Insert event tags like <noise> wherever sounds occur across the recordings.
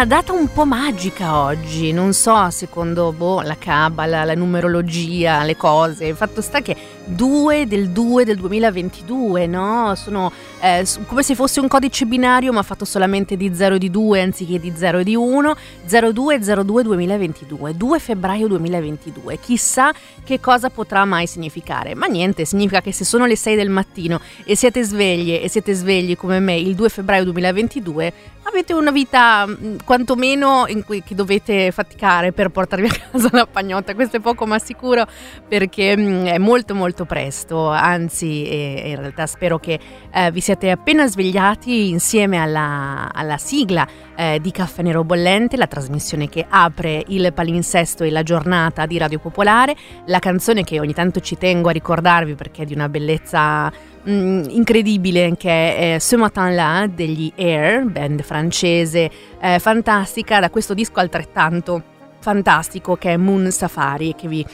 una data un po' magica oggi, non so, secondo boh, la cabala, la numerologia, le cose. Il fatto sta che 2 del 2 del 2022, no? Sono eh, come se fosse un codice binario ma fatto solamente di 0 e di 2 anziché di 0 e di 1. 02 02 2022, 2 febbraio 2022. Chissà che cosa potrà mai significare. Ma niente, significa che se sono le 6 del mattino e siete sveglie e siete svegli come me il 2 febbraio 2022, avete una vita mm, quantomeno in cui dovete faticare per portarvi a casa la pagnotta. Questo è poco ma sicuro perché mm, è molto molto presto, anzi in realtà spero che eh, vi siate appena svegliati insieme alla, alla sigla eh, di Caffè Nero Bollente, la trasmissione che apre il palinsesto e la giornata di Radio Popolare, la canzone che ogni tanto ci tengo a ricordarvi perché è di una bellezza Mm, incredibile che è Ce Matin Là degli Air, band francese eh, fantastica, da questo disco altrettanto fantastico che è Moon Safari che vi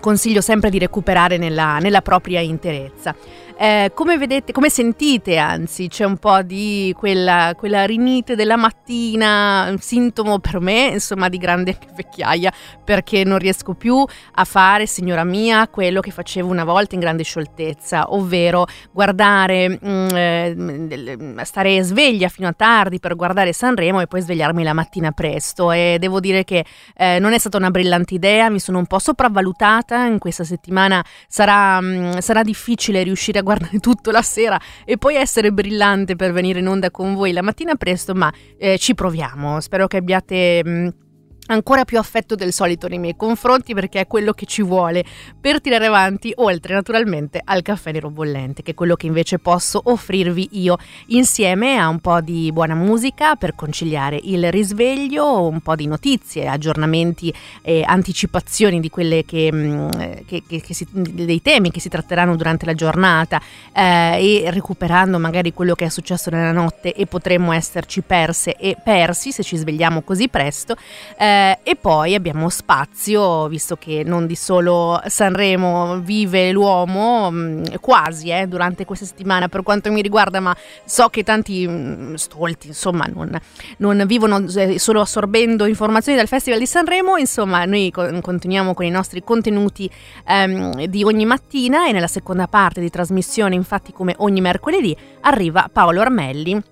consiglio sempre di recuperare nella, nella propria interezza. Eh, come vedete, come sentite, anzi, c'è un po' di quella, quella rinite della mattina, un sintomo per me, insomma, di grande <laughs> vecchiaia, perché non riesco più a fare, signora mia, quello che facevo una volta in grande scioltezza, ovvero guardare, mh, mm, eh, stare sveglia fino a tardi per guardare Sanremo e poi svegliarmi la mattina presto. E devo dire che eh, non è stata una brillante idea, mi sono un po' sopravvalutata in questa settimana, sarà, mh, mm, sarà difficile riuscire a guardare guardare <laughs> tutto la sera e poi essere brillante per venire in onda con voi la mattina presto, ma eh, ci proviamo. Spero che abbiate... Mh, ancora più affetto del solito nei miei confronti perché è quello che ci vuole per tirare avanti, oltre naturalmente al caffè nero bollente, che è quello che invece posso offrirvi io insieme a un po' di buona musica per conciliare il risveglio, un po' di notizie, aggiornamenti e anticipazioni di quelle che, mm, che, che, che si, dei temi che si tratteranno durante la giornata eh, e recuperando magari quello che è successo nella notte e potremmo esserci perse e persi se ci svegliamo così presto. Eh, eh, e poi abbiamo spazio, visto che non di solo Sanremo vive l'uomo, mm, quasi eh, durante questa settimana per quanto mi riguarda, ma so che tanti mm, stolti insomma non, non, vivono eh, solo assorbendo informazioni dal Festival di Sanremo, insomma noi co- continuiamo con i nostri contenuti ehm, di ogni mattina e nella seconda parte di trasmissione, infatti come ogni mercoledì, arriva Paolo Armelli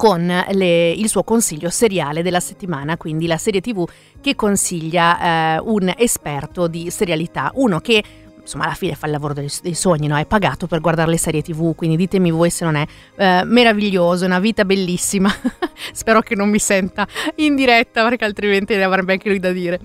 con le, il suo consiglio seriale della settimana, quindi la serie tv che consiglia eh, un esperto di serialità, uno che insomma alla fine fa il lavoro dei, dei sogni, no? è pagato per guardare le serie tv, quindi ditemi voi se non è eh, meraviglioso, una vita bellissima. <laughs> Spero che non mi senta in diretta perché altrimenti ne avrebbe anche lui da dire.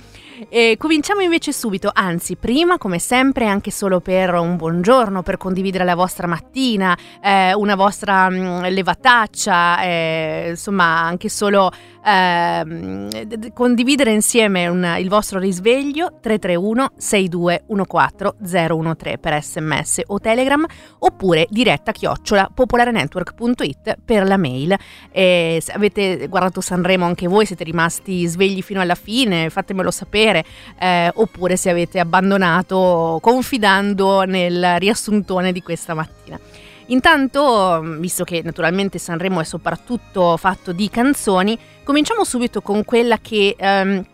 E cominciamo invece subito, anzi prima come sempre anche solo per un buongiorno, per condividere la vostra mattina, eh, una vostra mh, mm, levataccia, eh, insomma anche solo eh, condividere insieme un, il vostro risveglio 331 6214 013 per sms o telegram oppure diretta chiocciola popolarenetwork.it per la mail. E se avete guardato Sanremo anche voi, siete rimasti svegli fino alla fine, fatemelo sapere eh, oppure se avete abbandonato confidando nel riassuntone di questa mattina. Intanto, visto che naturalmente Sanremo è soprattutto fatto di canzoni, cominciamo subito con quella che... Ehm,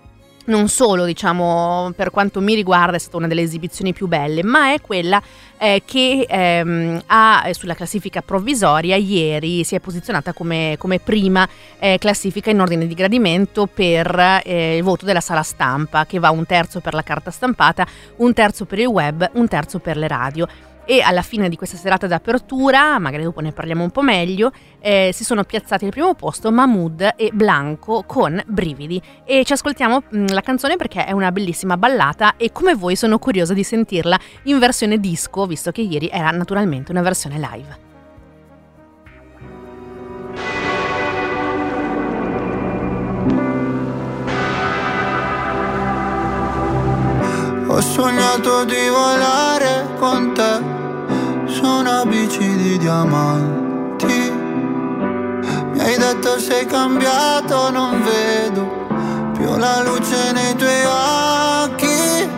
non solo, diciamo, per quanto mi riguarda è stata una delle esibizioni più belle, ma è quella eh, che ehm, ha eh, sulla classifica provvisoria ieri si è posizionata come, come prima eh, classifica in ordine di gradimento per eh, il voto della sala stampa, che va un terzo per la carta stampata, un terzo per il web, un terzo per le radio e alla fine di questa serata d'apertura, magari dopo ne parliamo un po' meglio, eh, si sono piazzati al primo posto Mahmood e Blanco con Brividi e ci ascoltiamo mh, mm, la canzone perché è una bellissima ballata e come voi sono curiosa di sentirla in versione disco, visto che ieri era naturalmente una versione live. Ho sognato di volare con te una bici di diamanti. Mi hai detto sei cambiato, non vedo più la luce nei tuoi occhi.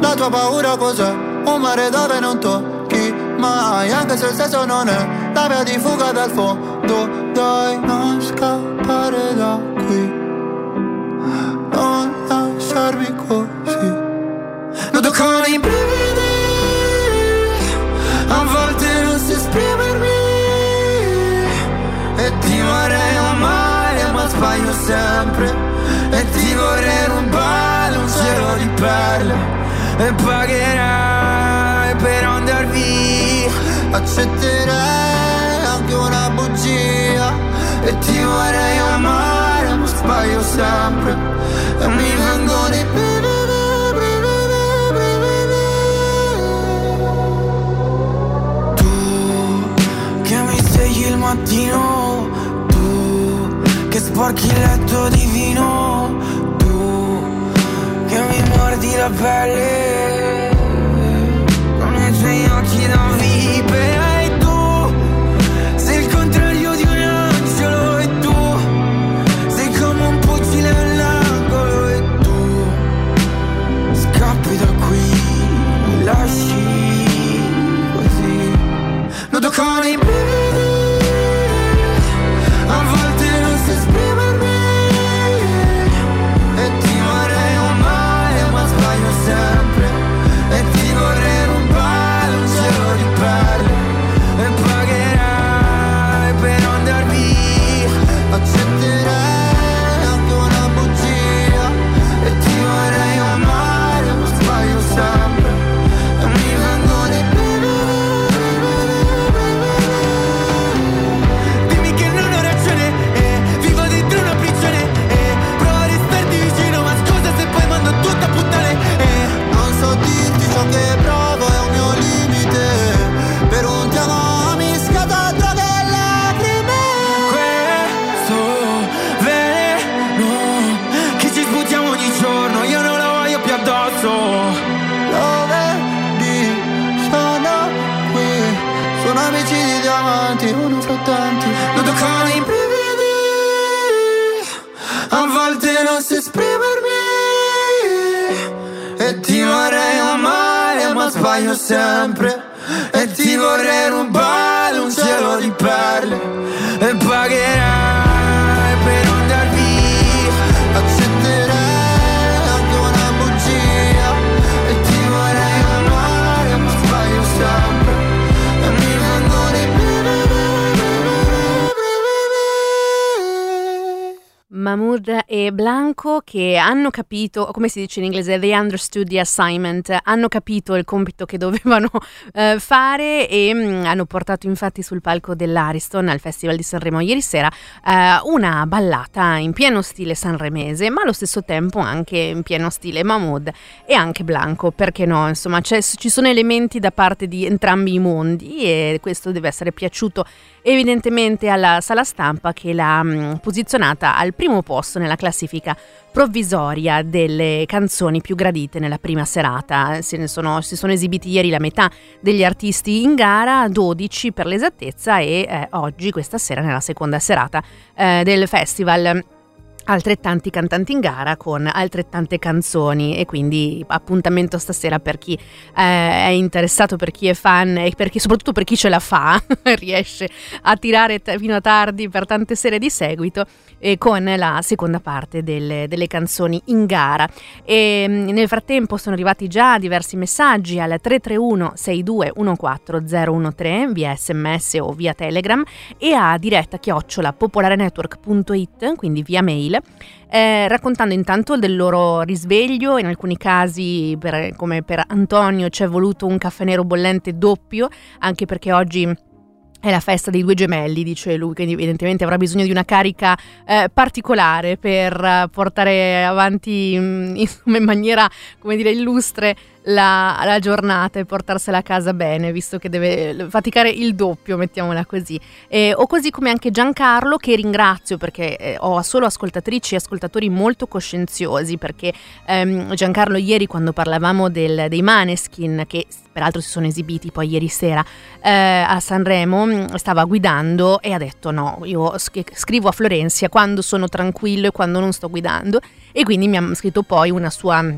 La tua paura cos'è? Un mare dove non tocchi mai, anche se il senso non è la via di fuga dal fondo. Dai, non scappare da qui lasciarmi così Noto con i brividi perle E pagherai per andar via. Accetterei anche una bugia E ti vorrei amare ma sbaglio sempre E mi vengono i Tu che mi svegli il mattino Tu che sporchi il letto di vino Tu che mi mordi la pelle che hanno capito, come si dice in inglese, they understood the assignment, hanno capito il compito che <laughs> dovevano eh, fare e mh, hanno portato infatti sul palco dell'Ariston al Festival di Sanremo ieri sera eh, una ballata in pieno stile sanremese, ma allo stesso tempo anche in pieno stile Mahmood e anche Blanco, perché no? Insomma, ci sono elementi da parte di entrambi i mondi e questo deve essere piaciuto evidentemente alla sala stampa che l'ha mh, posizionata al primo posto nella classifica provvisoria delle canzoni più gradite nella prima serata. Se sono, si sono esibiti ieri la metà degli artisti in gara, 12 per l'esattezza, e eh, oggi, questa sera, nella seconda serata eh, del festival altrettanti cantanti in gara con altrettante canzoni e quindi appuntamento stasera per chi eh, è interessato, per chi è fan e per chi, soprattutto per chi ce la fa, <laughs> riesce a tirare fino a tardi per tante sere di seguito con la seconda parte delle, delle canzoni in gara. E, mh, nel frattempo sono arrivati già diversi messaggi al 331 6214013 via sms o via telegram e a diretta chiocciola popolarenetwork.it quindi via mail eh, raccontando intanto del loro risveglio, in alcuni casi per, come per Antonio ci è voluto un caffè nero bollente doppio, anche perché oggi è la festa dei due gemelli, dice lui, quindi evidentemente avrà bisogno di una carica eh, particolare per portare avanti in, <laughs> in maniera, come dire, illustre la, la, giornata e portarsela a casa bene, visto che deve faticare il doppio, mettiamola così. Eh, o così come anche Giancarlo, che ringrazio perché eh, ho solo ascoltatrici e ascoltatori molto coscienziosi, perché ehm, Giancarlo ieri quando parlavamo del, dei Maneskin, che peraltro si sono esibiti poi ieri sera eh, a Sanremo, stava guidando e ha detto no, io scrivo a Florencia quando sono tranquillo e quando non sto guidando e quindi mi ha scritto poi una sua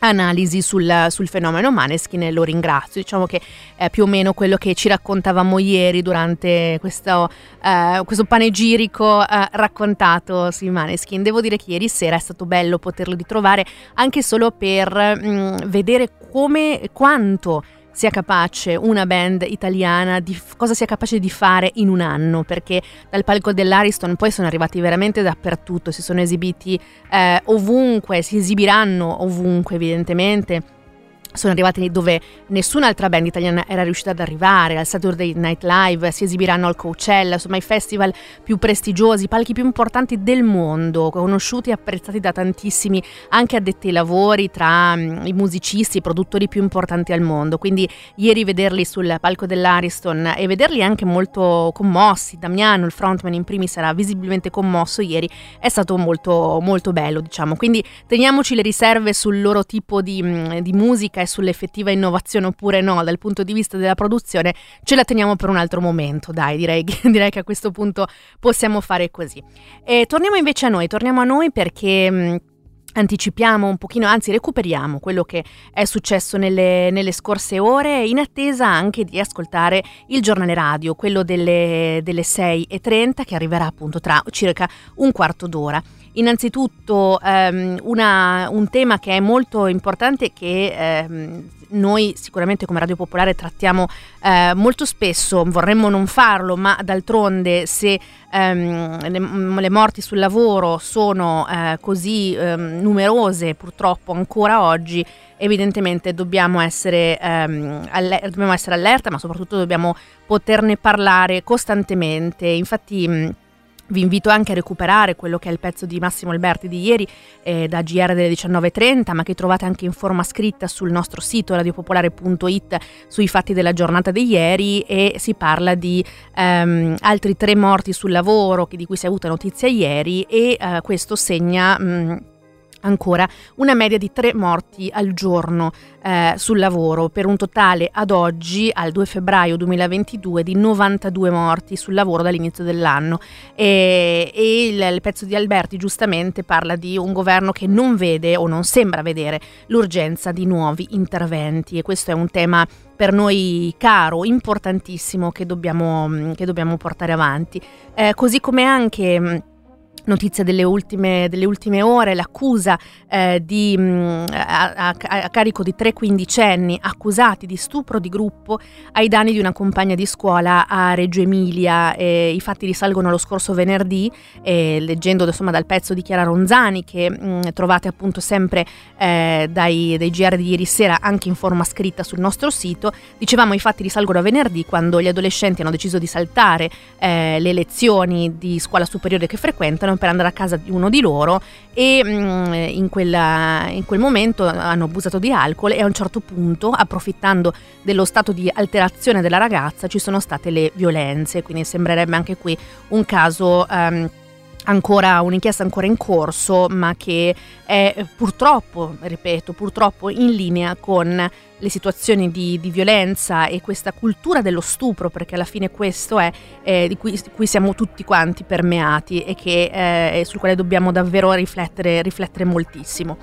analisi sul, sul, fenomeno Maneskin e lo ringrazio. Diciamo che è più o meno quello che ci raccontavamo ieri durante questo, uh, questo panegirico uh, raccontato sui Maneskin. Devo dire che ieri sera è stato bello poterlo ritrovare anche solo per mh, mm, vedere come, quanto sia capace una band italiana di cosa sia capace di fare in un anno, perché dal palco dell'Ariston poi sono arrivati veramente dappertutto, si sono esibiti eh, ovunque, si esibiranno ovunque evidentemente sono arrivati dove nessun'altra band italiana era riuscita ad arrivare, al Saturday Night Live, si esibiranno al Coachella, insomma i festival più prestigiosi, i palchi più importanti del mondo, conosciuti e apprezzati da tantissimi anche addetti ai lavori tra um, i musicisti, i produttori più importanti al mondo. Quindi ieri vederli sul palco dell'Ariston e vederli anche molto commossi, Damiano, il frontman in primis era visibilmente commosso ieri, è stato molto molto bello, diciamo. Quindi teniamoci le riserve sul loro tipo di, mm, di musica è sull'effettiva innovazione oppure no dal punto di vista della produzione, ce la teniamo per un altro momento, dai, direi, <laughs> direi che a questo punto possiamo fare così. E torniamo invece a noi, torniamo a noi perché... Anticipiamo un pochino, anzi recuperiamo quello che è successo nelle, nelle, scorse ore in attesa anche di ascoltare il giornale radio, quello delle, delle 6.30 che arriverà appunto tra circa un quarto d'ora. Innanzitutto um, una, un tema che è molto importante che um, noi sicuramente come Radio Popolare trattiamo uh, molto spesso, vorremmo non farlo, ma d'altronde se um, le, le, morti sul lavoro sono uh, così numerose purtroppo ancora oggi, evidentemente dobbiamo essere, aller- dobbiamo essere allerta, ma soprattutto dobbiamo poterne parlare costantemente. Infatti vi invito anche a recuperare quello che è il pezzo di Massimo Alberti di ieri eh, da GR delle 19.30, ma che trovate anche in forma scritta sul nostro sito radiopopolare.it sui fatti della giornata di ieri e si parla di ehm, altri tre morti sul lavoro di cui si è avuta notizia ieri e eh, questo segna... Mh, ancora una media di tre morti al giorno eh, sul lavoro per un totale ad oggi al 2 febbraio 2022 di 92 morti sul lavoro dall'inizio dell'anno. E, e il, il, pezzo di Alberti giustamente parla di un governo che non vede o non sembra vedere l'urgenza di nuovi interventi. E questo è un tema per noi caro, importantissimo che dobbiamo, che dobbiamo portare avanti, eh, così come anche Notizia delle ultime, delle ultime, ore, l'accusa eh, di, mh, mm, a, a, carico di tre quindicenni accusati di stupro di gruppo ai danni di una compagna di scuola a Reggio Emilia. Eh, I fatti risalgono allo scorso venerdì, eh, leggendo insomma, dal pezzo di Chiara Ronzani che mh, mm, trovate appunto sempre eh, dai, dai GR di ieri sera anche in forma scritta sul nostro sito. Dicevamo i fatti risalgono a venerdì quando gli adolescenti hanno deciso di saltare eh, le lezioni di scuola superiore che frequentano per andare a casa di uno di loro e mm, in, quella, in, quel momento hanno abusato di alcol e a un certo punto, approfittando dello stato di alterazione della ragazza, ci sono state le violenze, quindi sembrerebbe anche qui un caso... Um, ancora un'inchiesta ancora in corso, ma che è purtroppo, ripeto, purtroppo in linea con le situazioni di, di violenza e questa cultura dello stupro, perché alla fine questo è eh, di, cui, di, cui, siamo tutti quanti permeati e che, eh, sul quale dobbiamo davvero riflettere, riflettere moltissimo.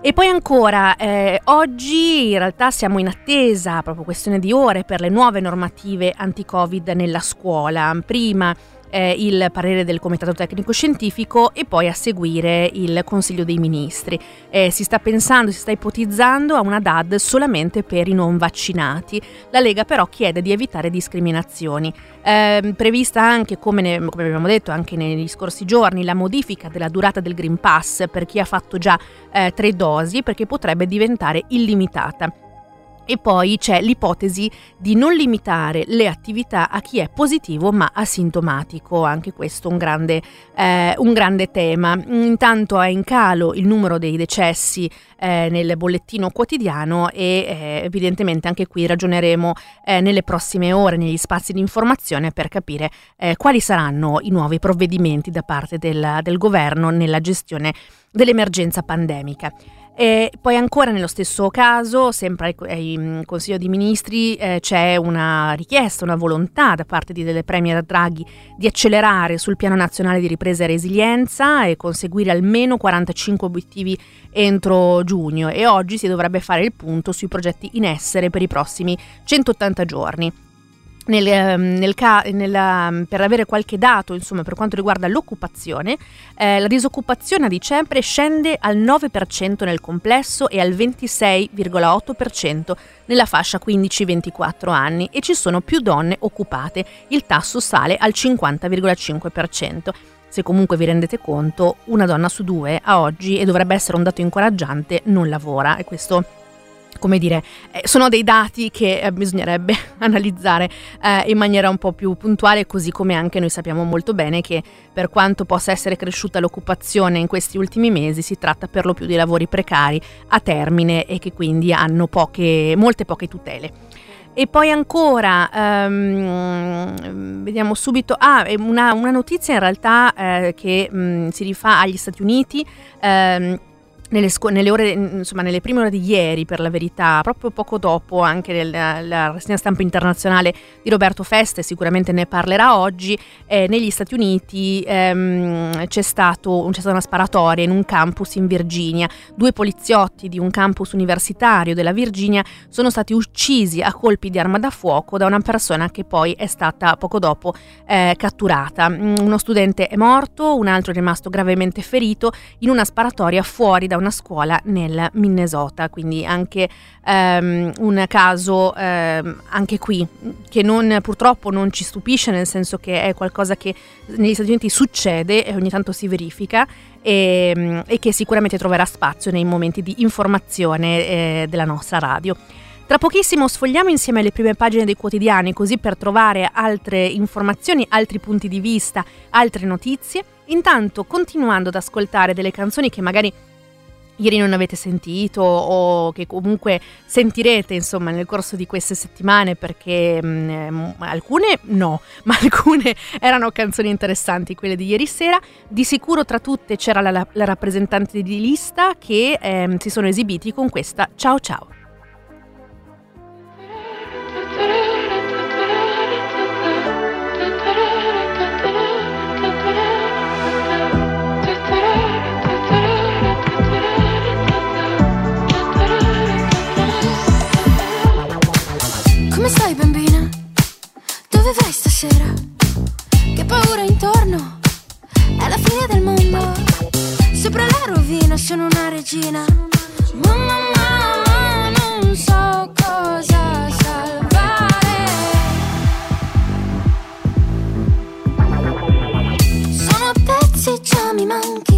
E poi ancora, eh, oggi in realtà siamo in attesa, proprio questione di ore, per le nuove normative anti-Covid nella scuola. Prima eh, il parere del Comitato Tecnico Scientifico e poi a seguire il Consiglio dei Ministri. Eh, si sta pensando, si sta ipotizzando a una DAD solamente per i non vaccinati. La Lega però chiede di evitare discriminazioni. Eh, prevista anche, come, ne, come, abbiamo detto anche negli scorsi giorni, la modifica della durata del Green Pass per chi ha fatto già eh, tre dosi perché potrebbe diventare illimitata. E poi c'è l'ipotesi di non limitare le attività a chi è positivo ma asintomatico, anche questo un eh, un grande tema. Intanto è in calo il numero dei decessi eh, nel bollettino quotidiano e eh, evidentemente anche qui ragioneremo eh, nelle prossime ore, negli spazi di informazione per capire eh, quali saranno i nuovi provvedimenti da parte del, del governo nella gestione dell'emergenza pandemica. E poi ancora nello stesso caso, sempre ai, mm, Consiglio di Ministri, eh, c'è una richiesta, una volontà da parte di, delle Premier Draghi di accelerare sul piano nazionale di ripresa e resilienza e conseguire almeno 45 obiettivi entro giugno. E oggi si dovrebbe fare il punto sui progetti in essere per i prossimi 180 giorni nel, ehm, nel, nella, per avere qualche dato insomma, per quanto riguarda l'occupazione, eh, la disoccupazione a dicembre scende al 9% nel complesso e al 26,8% nella fascia 15-24 anni e ci sono più donne occupate, il tasso sale al 50,5%. Se comunque vi rendete conto, una donna su due a oggi, e dovrebbe essere un dato incoraggiante, non lavora e questo come dire, eh, sono dei dati che eh, bisognerebbe <laughs> analizzare eh, in maniera un po' più puntuale, così come anche noi sappiamo molto bene che per quanto possa essere cresciuta l'occupazione in questi ultimi mesi, si tratta per lo più di lavori precari a termine e che quindi hanno poche, molte poche tutele. E poi ancora, um, vediamo subito, ah, una, una, notizia in realtà eh, che mh, si rifà agli Stati Uniti. Um, nelle, scu- nelle, ore, insomma, nelle prime ore di ieri, per la verità, proprio poco dopo anche la rassegna stampa internazionale di Roberto Feste, sicuramente ne parlerà oggi, eh, negli Stati Uniti ehm, c'è, stato, c'è, stata una sparatoria in un campus in Virginia. Due poliziotti di un campus universitario della Virginia sono stati uccisi a colpi di arma da fuoco da una persona che poi è stata poco dopo eh, catturata. Mm, uno studente è morto, un altro è rimasto gravemente ferito in una sparatoria fuori da una scuola nel Minnesota, quindi anche um, un caso um, anche qui che non, purtroppo non ci stupisce, nel senso che è qualcosa che negli Stati Uniti succede e ogni tanto si verifica e, um, e che sicuramente troverà spazio nei momenti di informazione eh, della nostra radio. Tra pochissimo sfogliamo insieme le prime pagine dei quotidiani così per trovare altre informazioni, altri punti di vista, altre notizie. Intanto continuando ad ascoltare delle canzoni che magari ieri non avete sentito o che comunque sentirete insomma nel corso di queste settimane perché mh, mm, alcune no, <laughs> ma alcune erano canzoni interessanti quelle di ieri sera. Di sicuro tra tutte c'era la, la rappresentante di lista che eh, si sono esibiti con questa Ciao ciao. Come stai bambina? Dove vai stasera? Che paura intorno? È la fine del mondo Sopra la rovina sono una regina Mamma, mamma, non so cosa salvare Sono pezzi, già mi manchi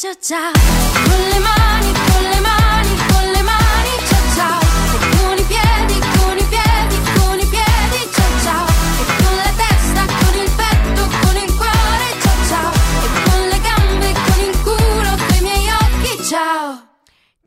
piedi, ciao ciao, con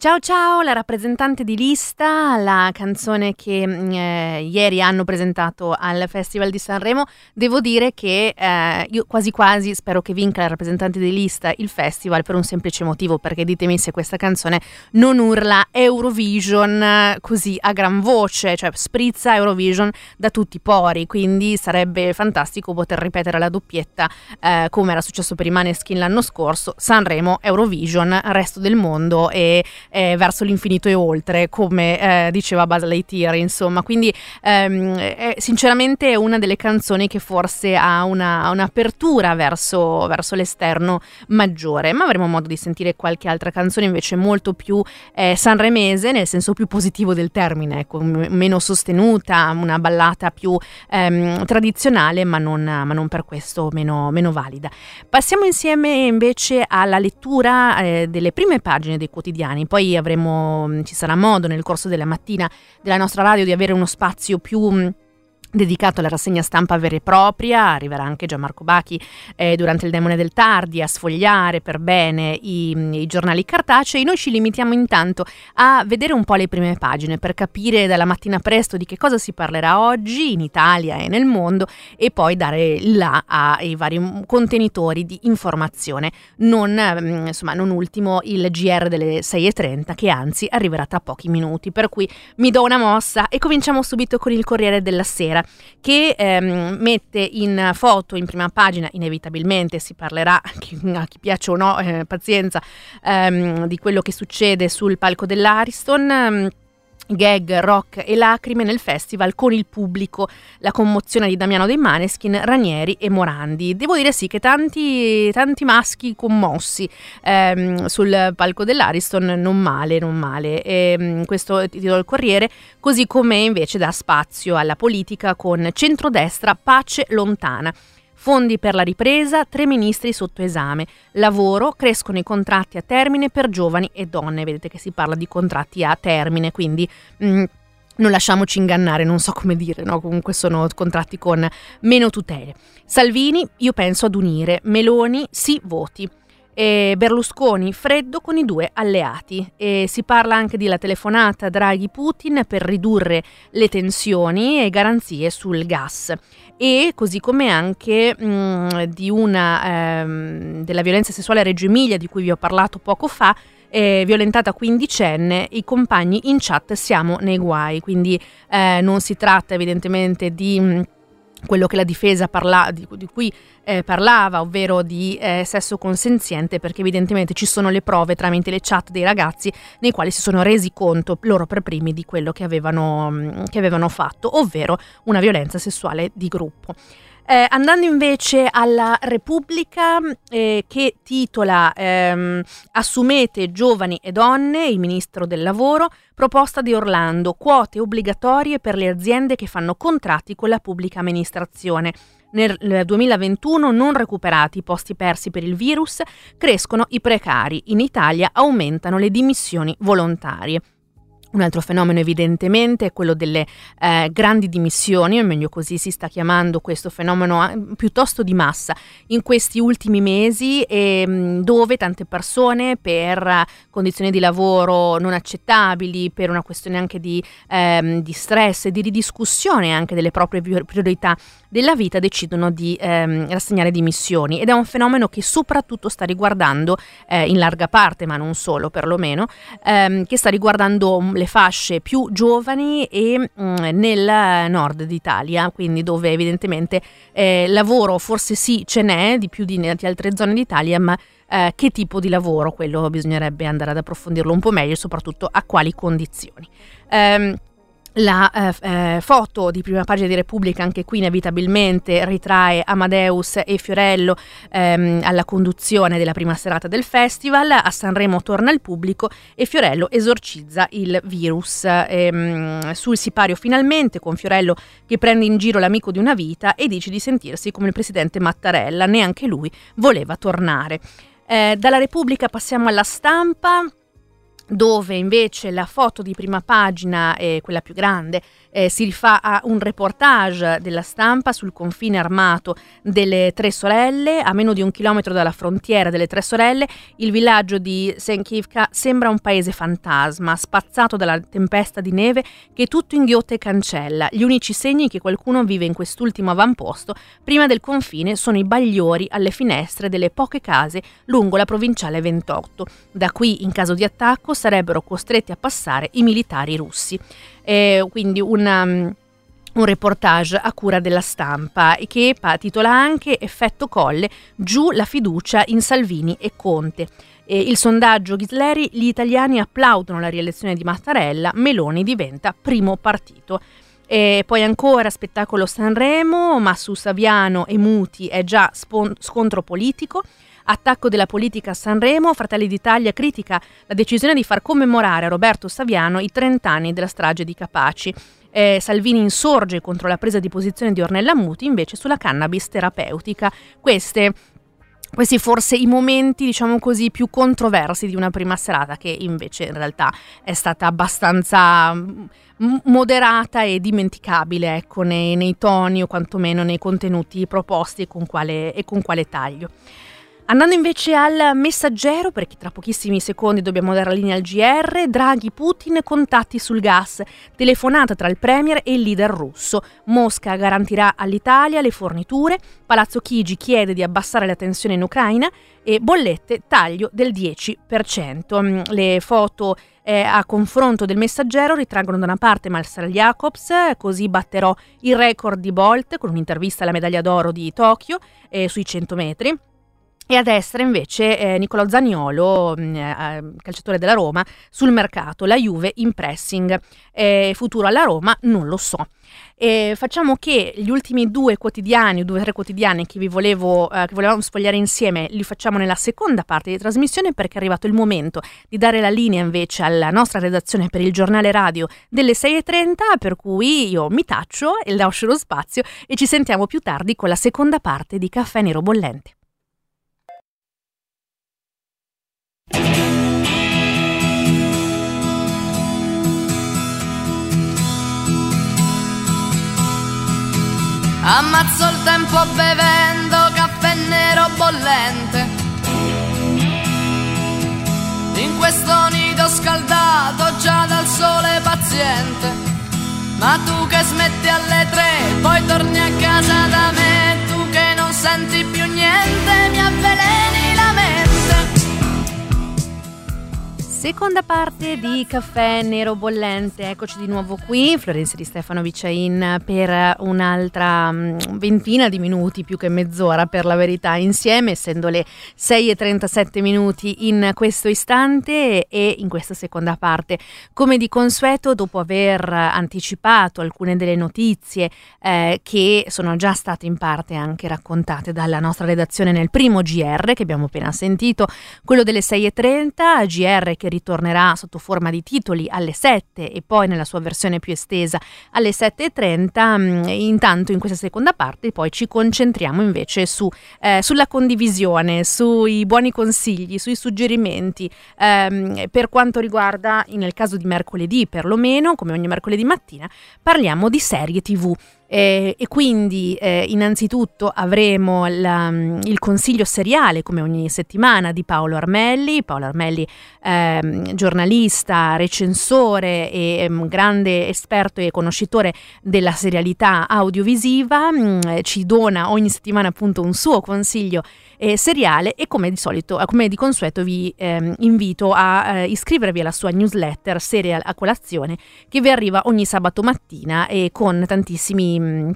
Ciao ciao, la rappresentante di lista, la canzone che mm, eh, ieri hanno presentato al Festival di Sanremo. Devo dire che eh, io quasi quasi spero che vinca la rappresentante di lista il festival per un semplice motivo, perché ditemi se questa canzone non urla Eurovision così a gran voce, cioè sprizza Eurovision da tutti i pori, quindi sarebbe fantastico poter ripetere la doppietta eh, come era successo per i Maneskin l'anno scorso, Sanremo, Eurovision, resto del mondo e eh, verso l'infinito e oltre, come eh, diceva Buzz Lightyear, insomma. Quindi ehm, è sinceramente una delle canzoni che forse ha una, un'apertura verso, verso, l'esterno maggiore, ma avremo modo di sentire qualche altra canzone invece molto più eh, sanremese, nel senso più positivo del termine, ecco, m- meno sostenuta, una ballata più ehm, tradizionale, ma non, ma non, per questo meno, meno, valida. Passiamo insieme invece alla lettura eh, delle prime pagine dei quotidiani, poi poi avremo, mm, ci sarà modo nel corso della mattina della nostra radio di avere uno spazio più mm, dedicato alla rassegna stampa vera e propria, arriverà anche Gianmarco Bachi eh, durante il Demone del Tardi a sfogliare per bene i, i, giornali cartacei, noi ci limitiamo intanto a vedere un po' le prime pagine per capire dalla mattina presto di che cosa si parlerà oggi in Italia e nel mondo e poi dare là ai vari contenitori di informazione, non, mm, insomma, non ultimo il GR delle 6.30 che anzi arriverà tra pochi minuti, per cui mi do una mossa e cominciamo subito con il Corriere della Sera che ehm, mette in foto in prima pagina, inevitabilmente si parlerà, a chi, a piace o no, eh, pazienza, ehm, di quello che succede sul palco dell'Ariston. Gag, rock e lacrime nel festival con il pubblico, la commozione di Damiano dei Maneskin, Ranieri e Morandi. Devo dire sì che tanti, tanti maschi commossi ehm, sul palco dell'Ariston, non male, non male. E, ehm, questo titolo del Corriere, così come invece dà spazio alla politica con centrodestra pace lontana. Fondi per la ripresa, tre ministri sotto esame. Lavoro, crescono i contratti a termine per giovani e donne. Vedete che si parla di contratti a termine, quindi... Mm, non lasciamoci ingannare, non so come dire, no? comunque sono contratti con meno tutele. Salvini, io penso ad unire. Meloni, sì, voti e Berlusconi freddo con i due alleati. E si parla anche di la telefonata Draghi-Putin per ridurre le tensioni e garanzie sul gas. E così come anche mh, mm, di una, ehm, della violenza sessuale a Reggio Emilia di cui vi ho parlato poco fa eh, violentata quindicenne, i compagni in chat siamo nei guai, quindi eh, non si tratta evidentemente di... Mh, mm, quello che la difesa parla, di, di cui eh, parlava, ovvero di eh, sesso consenziente, perché evidentemente ci sono le prove tramite le chat dei ragazzi nei quali si sono resi conto loro per primi di quello che avevano, che avevano fatto, ovvero una violenza sessuale di gruppo. Eh, andando invece alla Repubblica eh, che titola ehm, Assumete giovani e donne, il ministro del lavoro, proposta di Orlando, quote obbligatorie per le aziende che fanno contratti con la pubblica amministrazione. Nel 2021 non recuperati i posti persi per il virus, crescono i precari. In Italia aumentano le dimissioni volontarie. Un altro fenomeno evidentemente è quello delle eh, grandi dimissioni, o meglio così si sta chiamando questo fenomeno piuttosto di massa in questi ultimi mesi eh, dove tante persone per condizioni di lavoro non accettabili, per una questione anche di, ehm, di stress e di ridiscussione anche delle proprie priorità della vita decidono di ehm, rassegnare dimissioni. Ed è un fenomeno che soprattutto sta riguardando eh, in larga parte, ma non solo perlomeno, ehm, che sta riguardando le fasce più giovani e mh, mm, nel nord d'Italia, quindi dove evidentemente eh, lavoro forse sì ce n'è di più di, di altre zone d'Italia, ma eh, che tipo di lavoro, quello bisognerebbe andare ad approfondirlo un po' meglio e soprattutto a quali condizioni. Um, la eh, eh, foto di prima pagina di Repubblica, anche qui inevitabilmente ritrae Amadeus e Fiorello ehm, alla conduzione della prima serata del festival. A Sanremo torna il pubblico e Fiorello esorcizza il virus. Ehm, sul sipario finalmente, con Fiorello che prende in giro l'amico di una vita e dice di sentirsi come il presidente Mattarella, neanche lui voleva tornare. Eh, dalla Repubblica passiamo alla stampa dove invece la foto di prima pagina, è quella più grande, eh, si rifà a un reportage della stampa sul confine armato delle Tre Sorelle, a meno di un chilometro dalla frontiera delle Tre Sorelle, il villaggio di Senkivka sembra un paese fantasma, spazzato dalla tempesta di neve che tutto inghiotta e cancella. Gli unici segni che qualcuno vive in quest'ultimo avamposto prima del confine sono i bagliori alle finestre delle poche case lungo la provinciale 28. Da qui, in caso di attacco, sarebbero costretti a passare i militari russi eh, quindi una, um, un reportage a cura della stampa che titola anche Effetto Colle, giù la fiducia in Salvini e Conte. Eh, il sondaggio Ghisleri, gli italiani applaudono la rielezione di Mattarella, Meloni diventa primo partito. E poi ancora spettacolo Sanremo, ma su Saviano e Muti è già spon- scontro politico. Attacco della politica a Sanremo, Fratelli d'Italia critica la decisione di far commemorare a Roberto Saviano i 30 anni della strage di Capaci. Eh, Salvini insorge contro la presa di posizione di Ornella Muti invece sulla cannabis terapeutica. Queste questi forse i momenti, diciamo così, più controversi di una prima serata, che invece in realtà è stata abbastanza mm, moderata e dimenticabile, ecco, nei, nei toni o quantomeno nei contenuti proposti e con quale, e con quale taglio. Andando invece al messaggero, perché tra pochissimi secondi dobbiamo dare la linea al GR, Draghi Putin contatti sul gas, telefonata tra il Premier e il leader russo. Mosca garantirà all'Italia le forniture, Palazzo Chigi chiede di abbassare la tensione in Ucraina e bollette taglio del 10%. Mm, le foto eh, a confronto del messaggero ritraggono da una parte Marcel Jacobs, così batterò il record di Bolt con un'intervista alla medaglia d'oro di Tokyo eh, sui 100 metri. E a destra invece eh, Nicolò Zaniolo, mm, eh, calciatore della Roma, sul mercato, la Juve in pressing. Eh, futuro alla Roma non lo so. E facciamo che gli ultimi due quotidiani, due o tre quotidiani che vi volevo, eh, che volevamo sfogliare insieme, li facciamo nella seconda parte di trasmissione perché è arrivato il momento di dare la linea invece alla nostra redazione per il giornale radio delle 6.30, per cui io mi taccio e lascio lo spazio e ci sentiamo più tardi con la seconda parte di Caffè Nero Bollente. Ammazzo il tempo bevendo caffè nero bollente. In questo nido scaldato già dal sole paziente. Ma tu che smetti alle tre, poi torni a casa da me. Tu che non senti più niente, mi avveleni Seconda parte di Caffè Nero Bollente, eccoci di nuovo qui, Florenzi di Stefano Vicain per un'altra mm, ventina di minuti, più che mezz'ora per la verità, insieme, essendo le 6.37 minuti in questo istante e in questa seconda parte. Come di consueto, dopo aver anticipato alcune delle notizie eh, che sono già state in parte anche raccontate dalla nostra redazione nel primo GR che abbiamo appena sentito, quello delle 6.30, GR che ritornerà sotto forma di titoli alle 7 e poi nella sua versione più estesa alle 7.30. Mm, intanto in questa seconda parte poi ci concentriamo invece su, eh, sulla condivisione, sui buoni consigli, sui suggerimenti ehm, per quanto riguarda, nel caso di mercoledì perlomeno, come ogni mercoledì mattina, parliamo di serie tv. Eh, e quindi eh, innanzitutto avremo la, mm, il consiglio seriale come ogni settimana di Paolo Armelli, Paolo Armelli eh, giornalista, recensore e um, grande esperto e conoscitore della serialità audiovisiva, mh, mm, ci dona ogni settimana appunto un suo consiglio eh, seriale e come di solito, come di consueto vi ehm, invito a eh, iscrivervi alla sua newsletter Serial a colazione che vi arriva ogni sabato mattina e con tantissimi mh,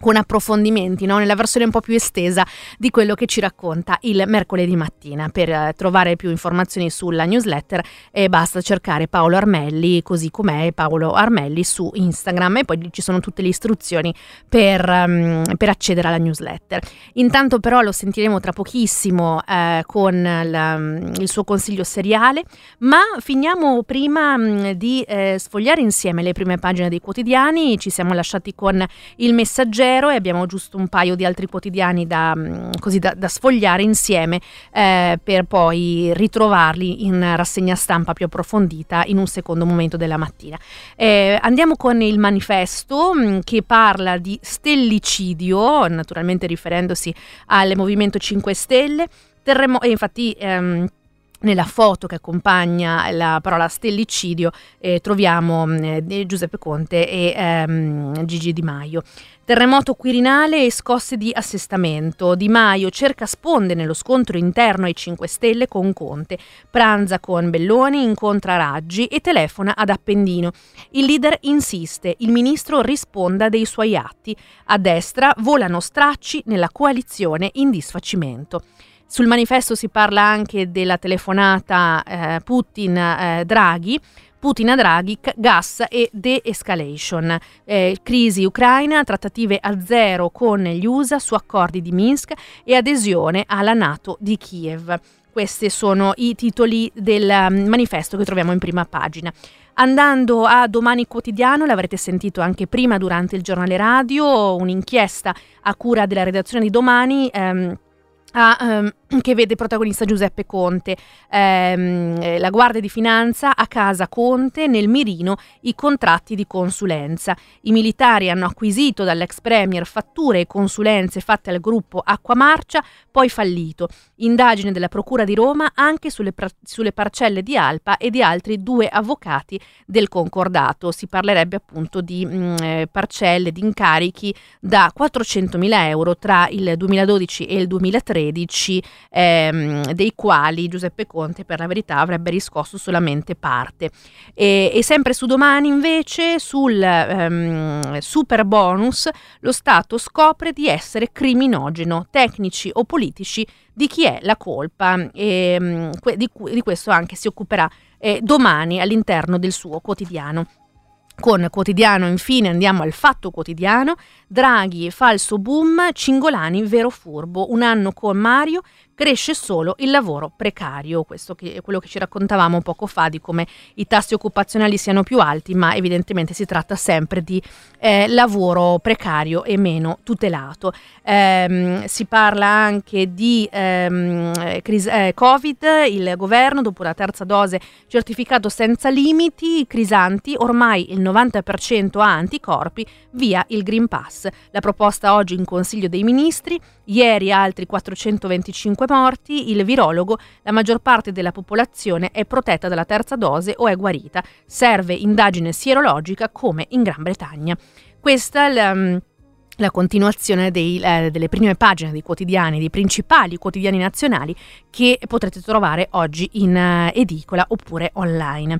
con approfondimenti, no? nella versione un po' più estesa di quello che ci racconta il mercoledì mattina. Per eh, trovare più informazioni sulla newsletter eh, basta cercare Paolo Armelli, così com'è Paolo Armelli su Instagram e poi ci sono tutte le istruzioni per, um, per accedere alla newsletter. Intanto però lo sentiremo tra pochissimo eh, con la, mm, il suo consiglio seriale, ma finiamo prima mh, mm, di eh, sfogliare insieme le prime pagine dei quotidiani, ci siamo lasciati con il messaggero Vero e abbiamo giusto un paio di altri quotidiani da, mm, così, da, da sfogliare insieme eh, per poi ritrovarli in rassegna stampa più approfondita in un secondo momento della mattina. Eh, andiamo con il manifesto mm, che parla di stellicidio, naturalmente riferendosi al Movimento 5 Stelle. Terremo- e infatti ehm, nella foto che accompagna la parola stellicidio eh, troviamo eh, Giuseppe Conte e ehm, Gigi Di Maio. Terremoto Quirinale e scosse di assestamento. Di Maio cerca sponde nello scontro interno ai 5 Stelle con Conte. Pranza con Belloni, incontra Raggi e telefona ad Appendino. Il leader insiste, il ministro risponda dei suoi atti. A destra volano stracci nella coalizione in disfacimento. Sul manifesto si parla anche della telefonata eh, Putin-Draghi. Eh, Putin a Draghi, gas e de-escalation. Eh, crisi ucraina, trattative a zero con gli USA su accordi di Minsk e adesione alla Nato di Kiev. Questi sono i titoli del mm, manifesto che troviamo in prima pagina. Andando a domani quotidiano, l'avrete sentito anche prima durante il giornale radio, un'inchiesta a cura della redazione di domani. Ehm, a, um, <clears throat> che vede protagonista Giuseppe Conte, ehm, la Guardia di Finanza a casa Conte nel mirino i contratti di consulenza. I militari hanno acquisito dall'ex premier fatture e consulenze fatte al gruppo Acqua Marcia, poi fallito. Indagine della Procura di Roma anche sulle, pra- sulle parcelle di Alpa e di altri due avvocati del concordato. Si parlerebbe appunto di mh, mm, eh, parcelle, di incarichi da 400.000 euro tra il 2012 e il 2013 ehm, dei quali Giuseppe Conte per la verità avrebbe riscosso solamente parte. E, e sempre su domani invece sul ehm, super bonus lo Stato scopre di essere criminogeno, tecnici o politici di chi è la colpa e ehm, di, di, questo anche si occuperà eh, domani all'interno del suo quotidiano. Con quotidiano infine andiamo al fatto quotidiano, Draghi falso boom, Cingolani vero furbo, un anno con Mario cresce solo il lavoro precario, questo è quello che ci raccontavamo poco fa di come i tassi occupazionali siano più alti, ma evidentemente si tratta sempre di eh, lavoro precario e meno tutelato. Eh, si parla anche di ehm, cris- eh, Covid, il governo dopo la terza dose certificato senza limiti, Crisanti, ormai il 90% ha anticorpi, via il Green Pass. La proposta oggi in Consiglio dei Ministri, ieri altri 425 5 morti, il virologo, la maggior parte della popolazione è protetta dalla terza dose o è guarita. Serve indagine sierologica come in Gran Bretagna. Questa è la mm, la continuazione dei, eh, delle prime pagine dei quotidiani, dei principali quotidiani nazionali che potrete trovare oggi in uh, edicola oppure online.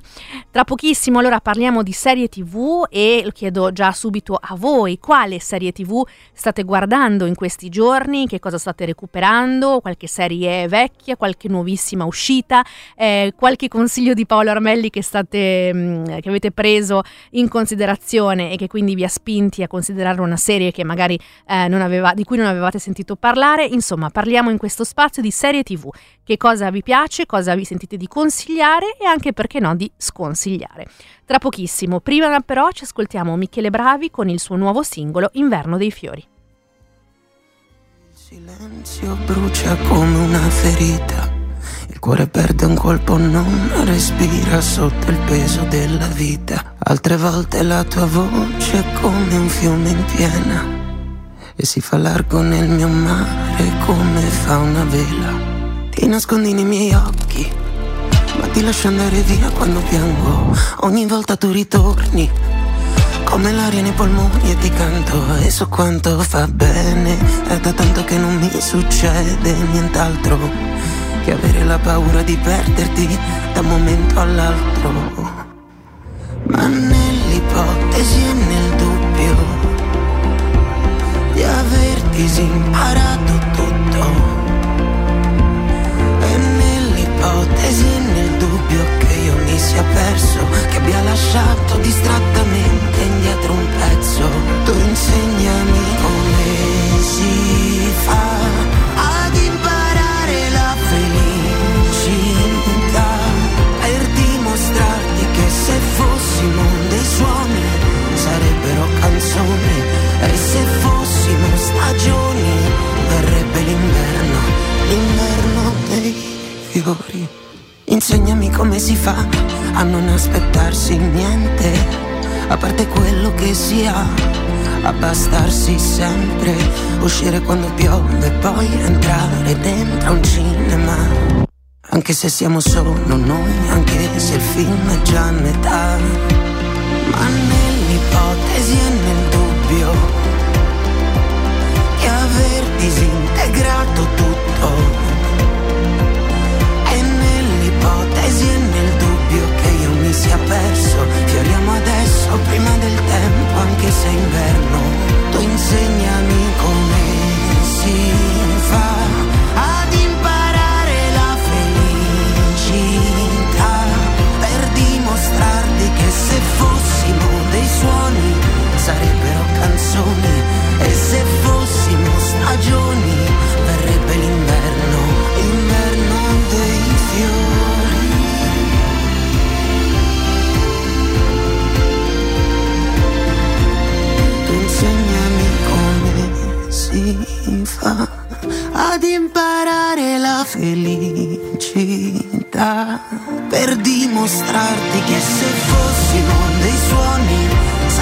Tra pochissimo allora parliamo di serie tv e lo chiedo già subito a voi quale serie tv state guardando in questi giorni, che cosa state recuperando, qualche serie vecchia, qualche nuovissima uscita, eh, qualche consiglio di Paolo Armelli che, state, mh, mm, che avete preso in considerazione e che quindi vi ha spinti a considerare una serie che magari eh, aveva, di cui non avevate sentito parlare. Insomma, parliamo in questo spazio di serie TV. Che cosa vi piace, cosa vi sentite di consigliare e anche perché no di sconsigliare. Tra pochissimo, prima però ci ascoltiamo Michele Bravi con il suo nuovo singolo Inverno dei fiori. Il silenzio brucia come una ferita. Il cuore perde un colpo, non respira sotto il peso della vita. Altre volte la tua voce è come un fiume in piena e si fa largo nel mio mare come fa una vela. Ti nascondi nei miei occhi, ma ti lascio andare via quando piango. Ogni volta tu ritorni, come l'aria nei polmoni e ti canto. E so quanto fa bene, è da tanto che non mi succede nient'altro che avere la paura di perderti da un momento all'altro. Ma nell'ipotesi e nel dubbio disimparato tutto. E nell'ipotesi e nel dubbio che io mi sia perso, che abbia lasciato distrattamente indietro un pezzo, tu insegnami canzoni e se fossimo stagioni verrebbe l'inverno, l'inverno dei fiori. Insegnami come si fa a non aspettarsi niente, a parte quello che si ha, abbastarsi sempre, uscire quando piove e poi entrare dentro un cinema. Anche se siamo solo noi, anche se il film è già a metà, ma nell'ipotesi e nel dubbio che aver disintegrato tutto e nell'ipotesi e nel dubbio che io mi sia perso. Fioriamo adesso prima del tempo anche se inverno. Tu insegnami come si fa sarebbero canzoni e se fossimo stagioni verrebbe l'inverno, l'inverno dei fiori. Tu insegnami come si fa ad imparare la felicità per dimostrarti che se fossimo dei suoni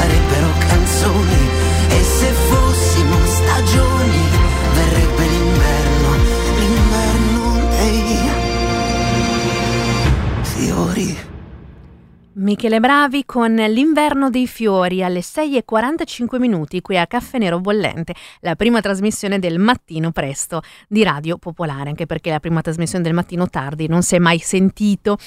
sarebbero canzoni. E se fossimo stagioni Michele Bravi con L'inverno dei fiori alle 6.45 minuti qui a Caffè Nero Bollente, la prima trasmissione del mattino presto di Radio Popolare, anche perché la prima trasmissione del mattino tardi non si è mai sentito.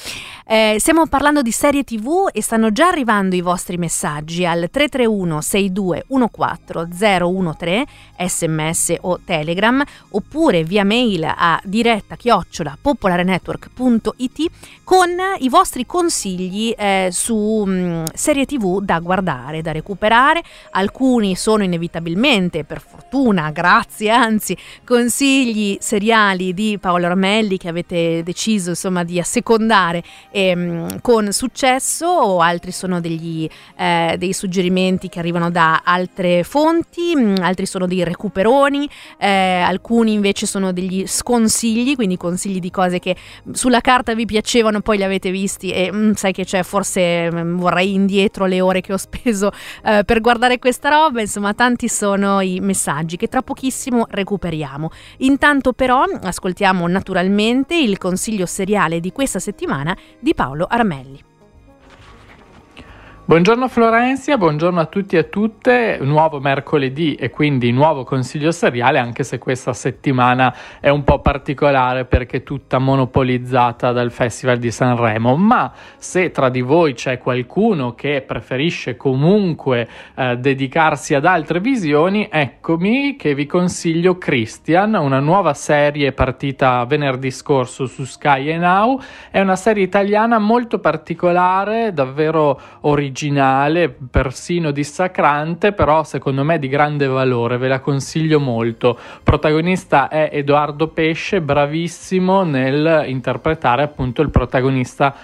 Eh, stiamo parlando di serie tv e stanno già arrivando i vostri messaggi al 331 6214 013 sms o telegram oppure via mail a diretta chiocciola popolarenetwork.it con i vostri consigli eh, su mh, mm, serie tv da guardare, da recuperare. Alcuni sono inevitabilmente, per fortuna, grazie, anzi, consigli seriali di Paolo Armelli che avete deciso insomma di assecondare ehm, con successo, o altri sono degli, eh, dei suggerimenti che arrivano da altre fonti, mh, mm, altri sono dei recuperoni, eh, alcuni invece sono degli sconsigli, quindi consigli di cose che sulla carta vi piacevano, poi li avete visti e mh, mm, sai che c'è forse forse mm, vorrei indietro le ore che ho speso eh, per guardare questa roba, insomma tanti sono i messaggi che tra pochissimo recuperiamo. Intanto però ascoltiamo naturalmente il consiglio seriale di questa settimana di Paolo Armelli. Buongiorno Florenzia, buongiorno a tutti e a tutte, nuovo mercoledì e quindi nuovo consiglio seriale anche se questa settimana è un po' particolare perché tutta monopolizzata dal Festival di Sanremo, ma se tra di voi c'è qualcuno che preferisce comunque eh, dedicarsi ad altre visioni, eccomi che vi consiglio Christian, una nuova serie partita venerdì scorso su Sky e Now, è una serie italiana molto particolare, davvero originale originale, persino dissacrante, però secondo me di grande valore, ve la consiglio molto. Protagonista è Edoardo Pesce, bravissimo nel interpretare appunto il protagonista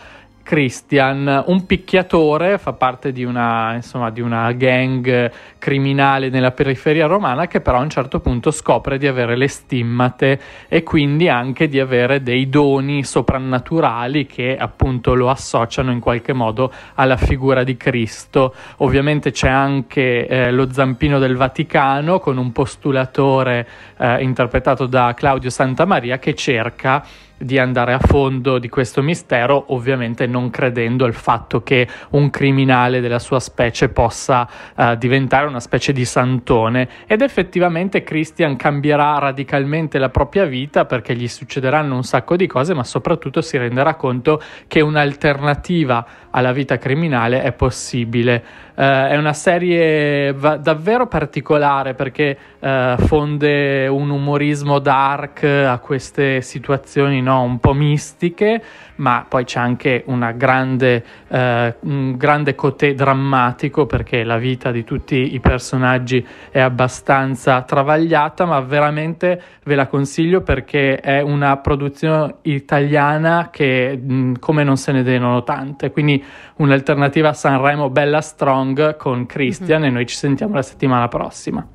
Christian, un picchiatore, fa parte di una, insomma, di una gang criminale nella periferia romana che però a un certo punto scopre di avere le stimmate e quindi anche di avere dei doni soprannaturali che appunto lo associano in qualche modo alla figura di Cristo. Ovviamente c'è anche eh, lo zampino del Vaticano con un postulatore eh, interpretato da Claudio Santamaria che cerca di andare a fondo di questo mistero, ovviamente non credendo al fatto che un criminale della sua specie possa uh, diventare una specie di santone. Ed effettivamente Christian cambierà radicalmente la propria vita perché gli succederanno un sacco di cose, ma soprattutto si renderà conto che un'alternativa alla vita criminale è possibile. Uh, è una serie va- davvero particolare perché uh, fonde un umorismo dark a queste situazioni no, un po' mistiche, ma poi c'è anche grande, uh, un grande cotè drammatico perché la vita di tutti i personaggi è abbastanza travagliata, ma veramente ve la consiglio perché è una produzione italiana che mh, come non se ne denano tante, quindi un'alternativa a Sanremo bella strong con Christian mm-hmm. e noi ci sentiamo la settimana prossima.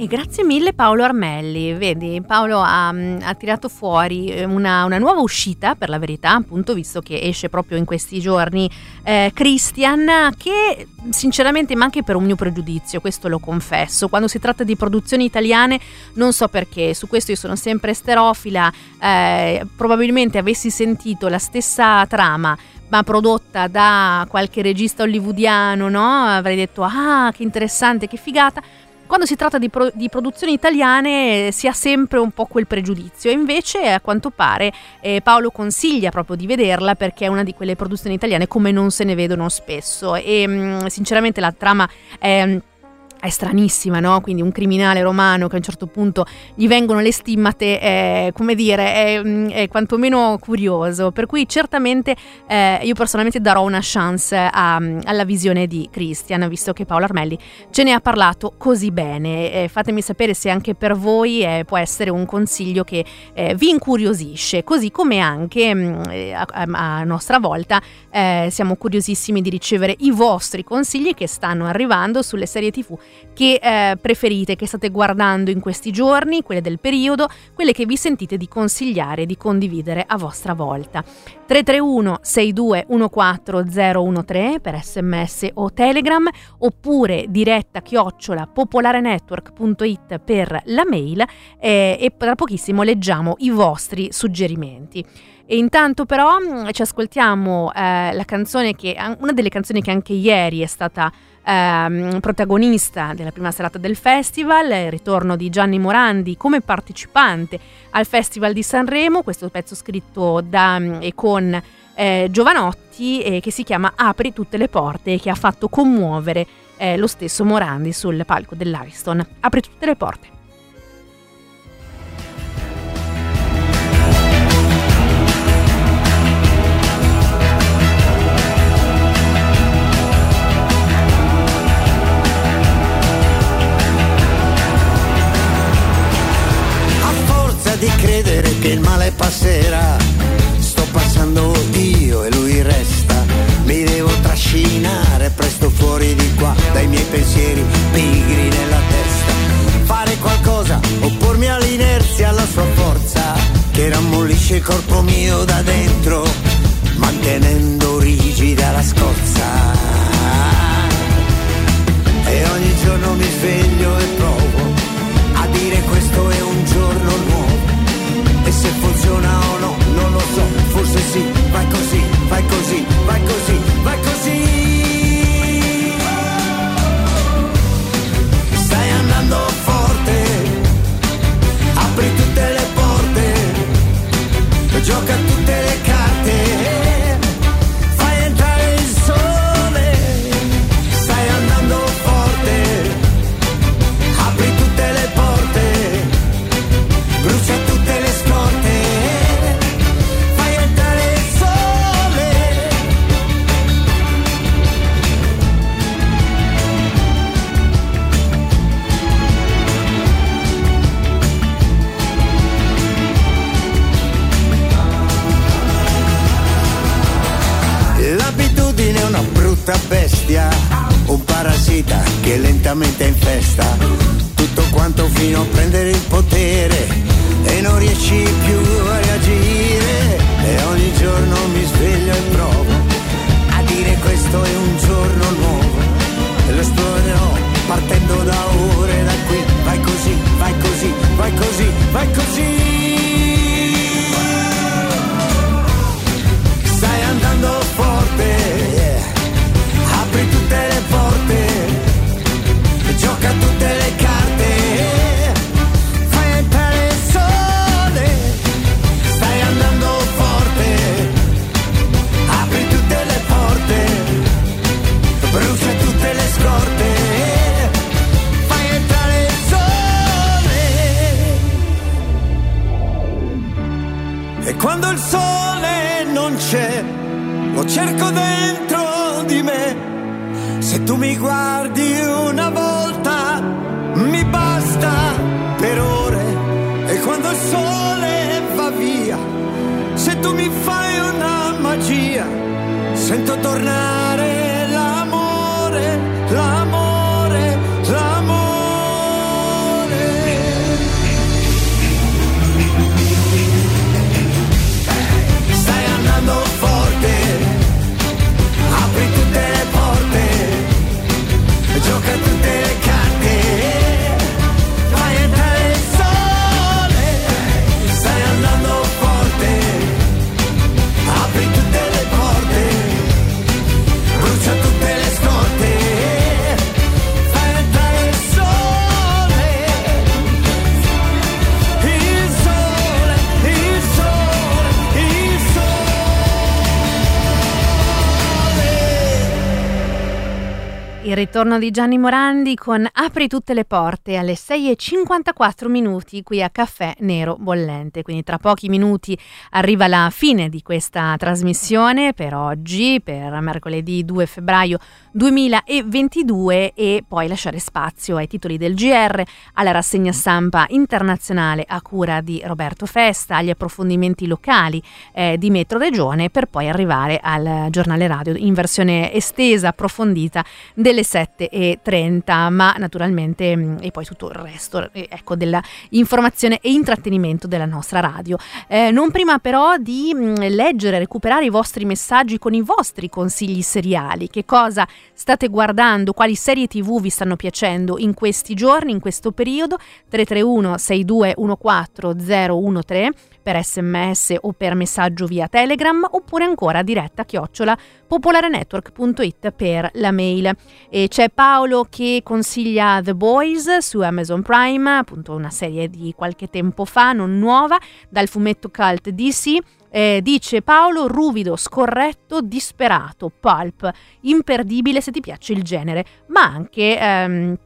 E grazie mille Paolo Armelli, vedi Paolo ha, ha tirato fuori eh, una, una, nuova uscita per la verità, appunto visto che esce proprio in questi giorni eh, Christian, che sinceramente ma anche per un mio pregiudizio, questo lo confesso, quando si tratta di produzioni italiane non so perché, su questo io sono sempre esterofila, eh, probabilmente avessi sentito la stessa trama ma prodotta da qualche regista hollywoodiano, no? Avrei detto ah che interessante, che figata quando si tratta di, pro- di, produzioni italiane eh, si ha sempre un po' quel pregiudizio. Invece a quanto pare eh, Paolo consiglia proprio di vederla perché è una di quelle produzioni italiane come non se ne vedono spesso. E mh, mm, sinceramente la trama è è stranissima, no? Quindi un criminale romano che a un certo punto gli vengono le stimmate, è, come dire, è, è quantomeno curioso. Per cui certamente eh, io personalmente darò una chance a, alla visione di Christian, visto che Paolo Armelli ce ne ha parlato così bene. Eh, fatemi sapere se anche per voi eh, può essere un consiglio che eh, vi incuriosisce, così come anche mm, eh, a, a, nostra volta eh, siamo curiosissimi di ricevere i vostri consigli che stanno arrivando sulle serie tv che eh, preferite, che state guardando in questi giorni, quelle del periodo, quelle che vi sentite di consigliare, di condividere a vostra volta. 331 6214013 per sms o telegram oppure diretta chiocciola popolarenetwork.it per la mail eh, e tra pochissimo leggiamo i vostri suggerimenti. E intanto però mm, ci ascoltiamo eh, la canzone che, una delle canzoni che anche ieri è stata ehm, protagonista della prima serata del festival, il ritorno di Gianni Morandi come partecipante al Festival di Sanremo, questo pezzo scritto da mm, e con eh, Giovanotti eh, che si chiama Apri tutte le porte e che ha fatto commuovere eh, lo stesso Morandi sul palco dell'Ariston. Apri tutte le porte. Qua dai miei pensieri pigri nella testa. Fare qualcosa, oppormi all'inerzia, alla sua forza, che rammollisce il corpo mio da dentro, mantenendo rigida la scorza. E ogni giorno mi sveglio e provo a dire questo è un giorno nuovo e se funziona o no, non lo so, forse sì, vai così, vai così, vai così, vai così. Gioca tutte che lentamente infesta tutto quanto fino a prendere il potere e non riesci più a reagire. E ogni giorno mi sveglio e provo a dire questo è un giorno nuovo. E lo esplorerò partendo da ore da qui. Vai così, vai così, vai così, vai così cerco dentro di me. Se tu mi guardi una volta, mi basta per ore. E quando il sole va via, se tu mi fai una magia, sento tornare ritorno di Gianni Morandi con Apri tutte le porte alle 6.54 minuti qui a Caffè Nero Bollente. Quindi tra pochi minuti arriva la fine di questa trasmissione per oggi, per mercoledì 2 febbraio 2022 e poi lasciare spazio ai titoli del GR, alla rassegna stampa internazionale a cura di Roberto Festa, agli approfondimenti locali eh, di Metro Regione per poi arrivare al giornale radio in versione estesa, approfondita delle 7.30, ma naturalmente mh, e poi tutto il resto eh, ecco, della informazione e intrattenimento della nostra radio. Eh, non prima però di mh, leggere, recuperare i vostri messaggi con i vostri consigli seriali, che cosa state guardando, quali serie tv vi stanno piacendo in questi giorni, in questo periodo, 331 6214 013 per sms o per messaggio via Telegram oppure ancora diretta chiocciola popolarenetwork.it per la mail. E c'è Paolo che consiglia The Boys su Amazon Prime, appunto una serie di qualche tempo fa, non nuova, dal fumetto cult DC. Eh, dice Paolo, ruvido, scorretto, disperato, pulp, imperdibile se ti piace il genere, ma anche... ehm,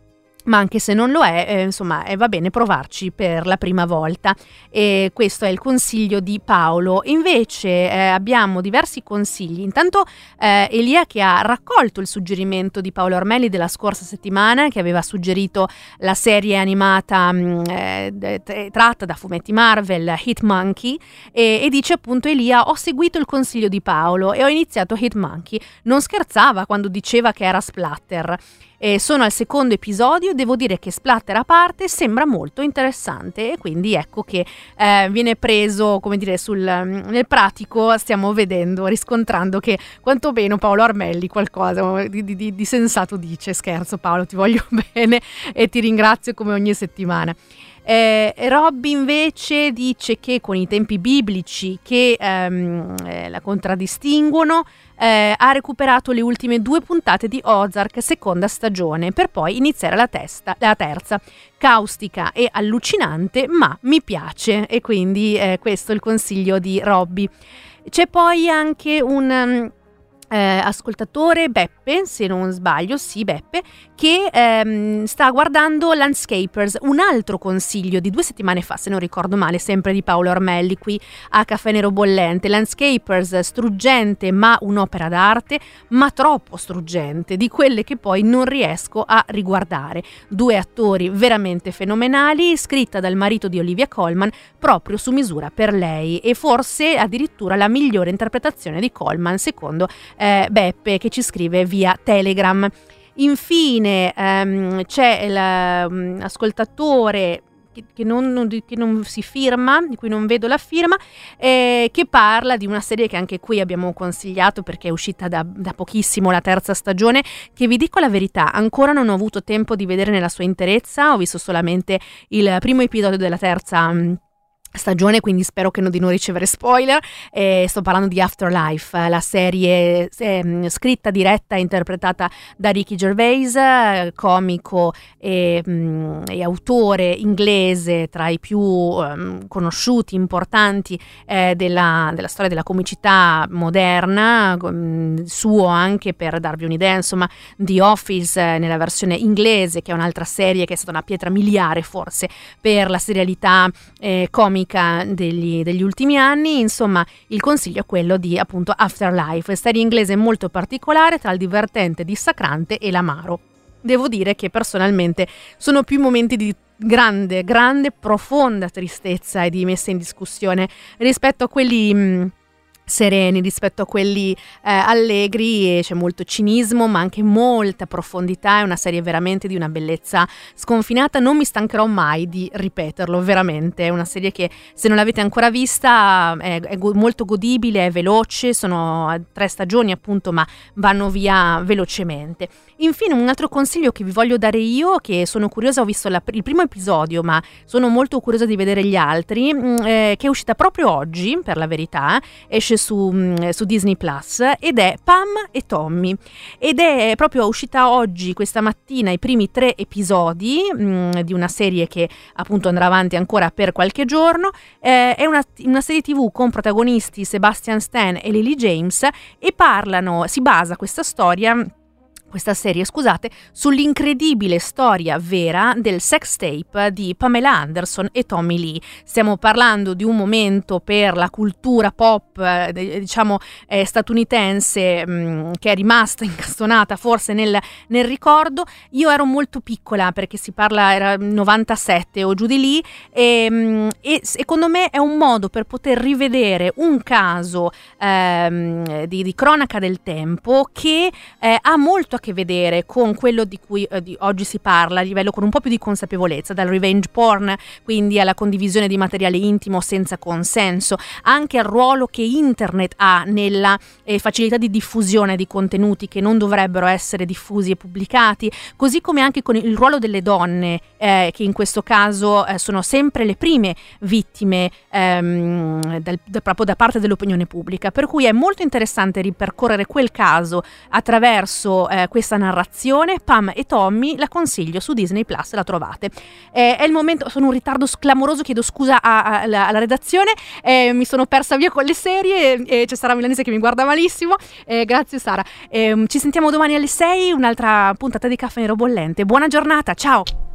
ma anche se non lo è, eh, insomma, eh, va bene provarci per la prima volta. E questo è il consiglio di Paolo. Invece eh, abbiamo diversi consigli. Intanto eh, Elia che ha raccolto il suggerimento di Paolo Ormelli della scorsa settimana, che aveva suggerito la serie animata mh, eh, tratta da fumetti Marvel, Hit Monkey, e, e dice appunto Elia, ho seguito il consiglio di Paolo e ho iniziato Hit Monkey. Non scherzava quando diceva che era splatter. Eh, sono al secondo episodio, devo dire che splatter a parte sembra molto interessante e quindi ecco che eh, viene preso, come dire, sul, nel pratico stiamo vedendo, riscontrando che quantomeno Paolo Armelli qualcosa di, di, di sensato dice, scherzo Paolo, ti voglio <laughs> bene e ti ringrazio come ogni settimana. Eh, Robby invece dice che con i tempi biblici che ehm, eh, la contraddistinguono eh, ha recuperato le ultime due puntate di Ozark seconda stagione per poi iniziare la, testa, la terza. Caustica e allucinante ma mi piace. E quindi eh, questo è il consiglio di Robby. C'è poi anche un um, eh, ascoltatore Beppe, se non sbaglio, sì Beppe, che ehm, sta guardando Landscapers, un altro consiglio di due settimane fa, se non ricordo male, sempre di Paolo Ormelli qui a Caffè Nero Bollente. Landscapers struggente ma un'opera d'arte, ma troppo struggente, di quelle che poi non riesco a riguardare. Due attori veramente fenomenali, scritta dal marito di Olivia Colman proprio su misura per lei e forse addirittura la migliore interpretazione di Colman secondo eh, Beppe che ci scrive via Telegram. Infine ehm, c'è l'ascoltatore che, che, non, che, non, si firma, di cui non vedo la firma, eh, che parla di una serie che anche qui abbiamo consigliato perché è uscita da, da, pochissimo la terza stagione, che vi dico la verità, ancora non ho avuto tempo di vedere nella sua interezza, ho visto solamente il primo episodio della terza stagione stagione, quindi spero che non di non ricevere spoiler. Eh, sto parlando di Afterlife, la serie eh, scritta, diretta e interpretata da Ricky Gervais, comico e, mh, e, autore inglese tra i più um, conosciuti, importanti eh, della, della, storia della comicità moderna, mh, suo anche per darvi un'idea, insomma, The Office eh, nella versione inglese, che è un'altra serie che è stata una pietra miliare forse per la serialità eh, comica comica degli, degli, ultimi anni, insomma il consiglio è quello di appunto Afterlife, serie inglese molto particolare tra il divertente, dissacrante e l'amaro. Devo dire che personalmente sono più momenti di grande, grande, profonda tristezza e di messa in discussione rispetto a quelli... Mh, sereni rispetto a quelli eh, allegri c'è molto cinismo ma anche molta profondità è una serie veramente di una bellezza sconfinata. Non mi stancherò mai di ripeterlo veramente. È una serie che se non l'avete ancora vista è, è go- molto godibile è veloce sono tre stagioni appunto ma vanno via velocemente. Infine un altro consiglio che vi voglio dare io che sono curiosa ho visto la, il primo episodio ma sono molto curiosa di vedere gli altri mm, eh, che è uscita proprio oggi per la verità esce esce su, mm, su, Disney Plus ed è Pam e Tommy ed è proprio uscita oggi, questa mattina, i primi tre episodi mh, mm, di una serie che appunto andrà avanti ancora per qualche giorno. Eh, è una, una, serie tv con protagonisti Sebastian Stan e Lily James e parlano, si basa questa storia questa serie, scusate, sull'incredibile storia vera del sex tape di Pamela Anderson e Tommy Lee. Stiamo parlando di un momento per la cultura pop, eh, diciamo, eh, statunitense mh, mm, che è rimasta <laughs> incastonata forse nel, nel, ricordo. Io ero molto piccola perché si parla, era 97 o giù di lì, e, mh, mm, e secondo me è un modo per poter rivedere un caso ehm, di, di, cronaca del tempo che eh, ha molto a che vedere con quello di cui eh, di oggi si parla a livello con un po' più di consapevolezza, dal revenge porn, quindi alla condivisione di materiale intimo senza consenso, anche al ruolo che internet ha nella eh, facilità di diffusione di contenuti che non dovrebbero essere diffusi e pubblicati, così come anche con il ruolo delle donne, eh, che in questo caso eh, sono sempre le prime vittime ehm, dal, da, proprio da parte dell'opinione pubblica. Per cui è molto interessante ripercorrere quel caso attraverso eh, questa narrazione. Pam e Tommy la consiglio su Disney Plus, la trovate. Eh, è il momento, sono un ritardo clamoroso, chiedo scusa alla, alla redazione, eh, mi sono persa via con le serie e c'è Sara Milanese che mi guarda malissimo. Eh, grazie Sara. Ehm, ci sentiamo domani alle 6, un'altra puntata di Caffè Nero Bollente. Buona giornata, ciao!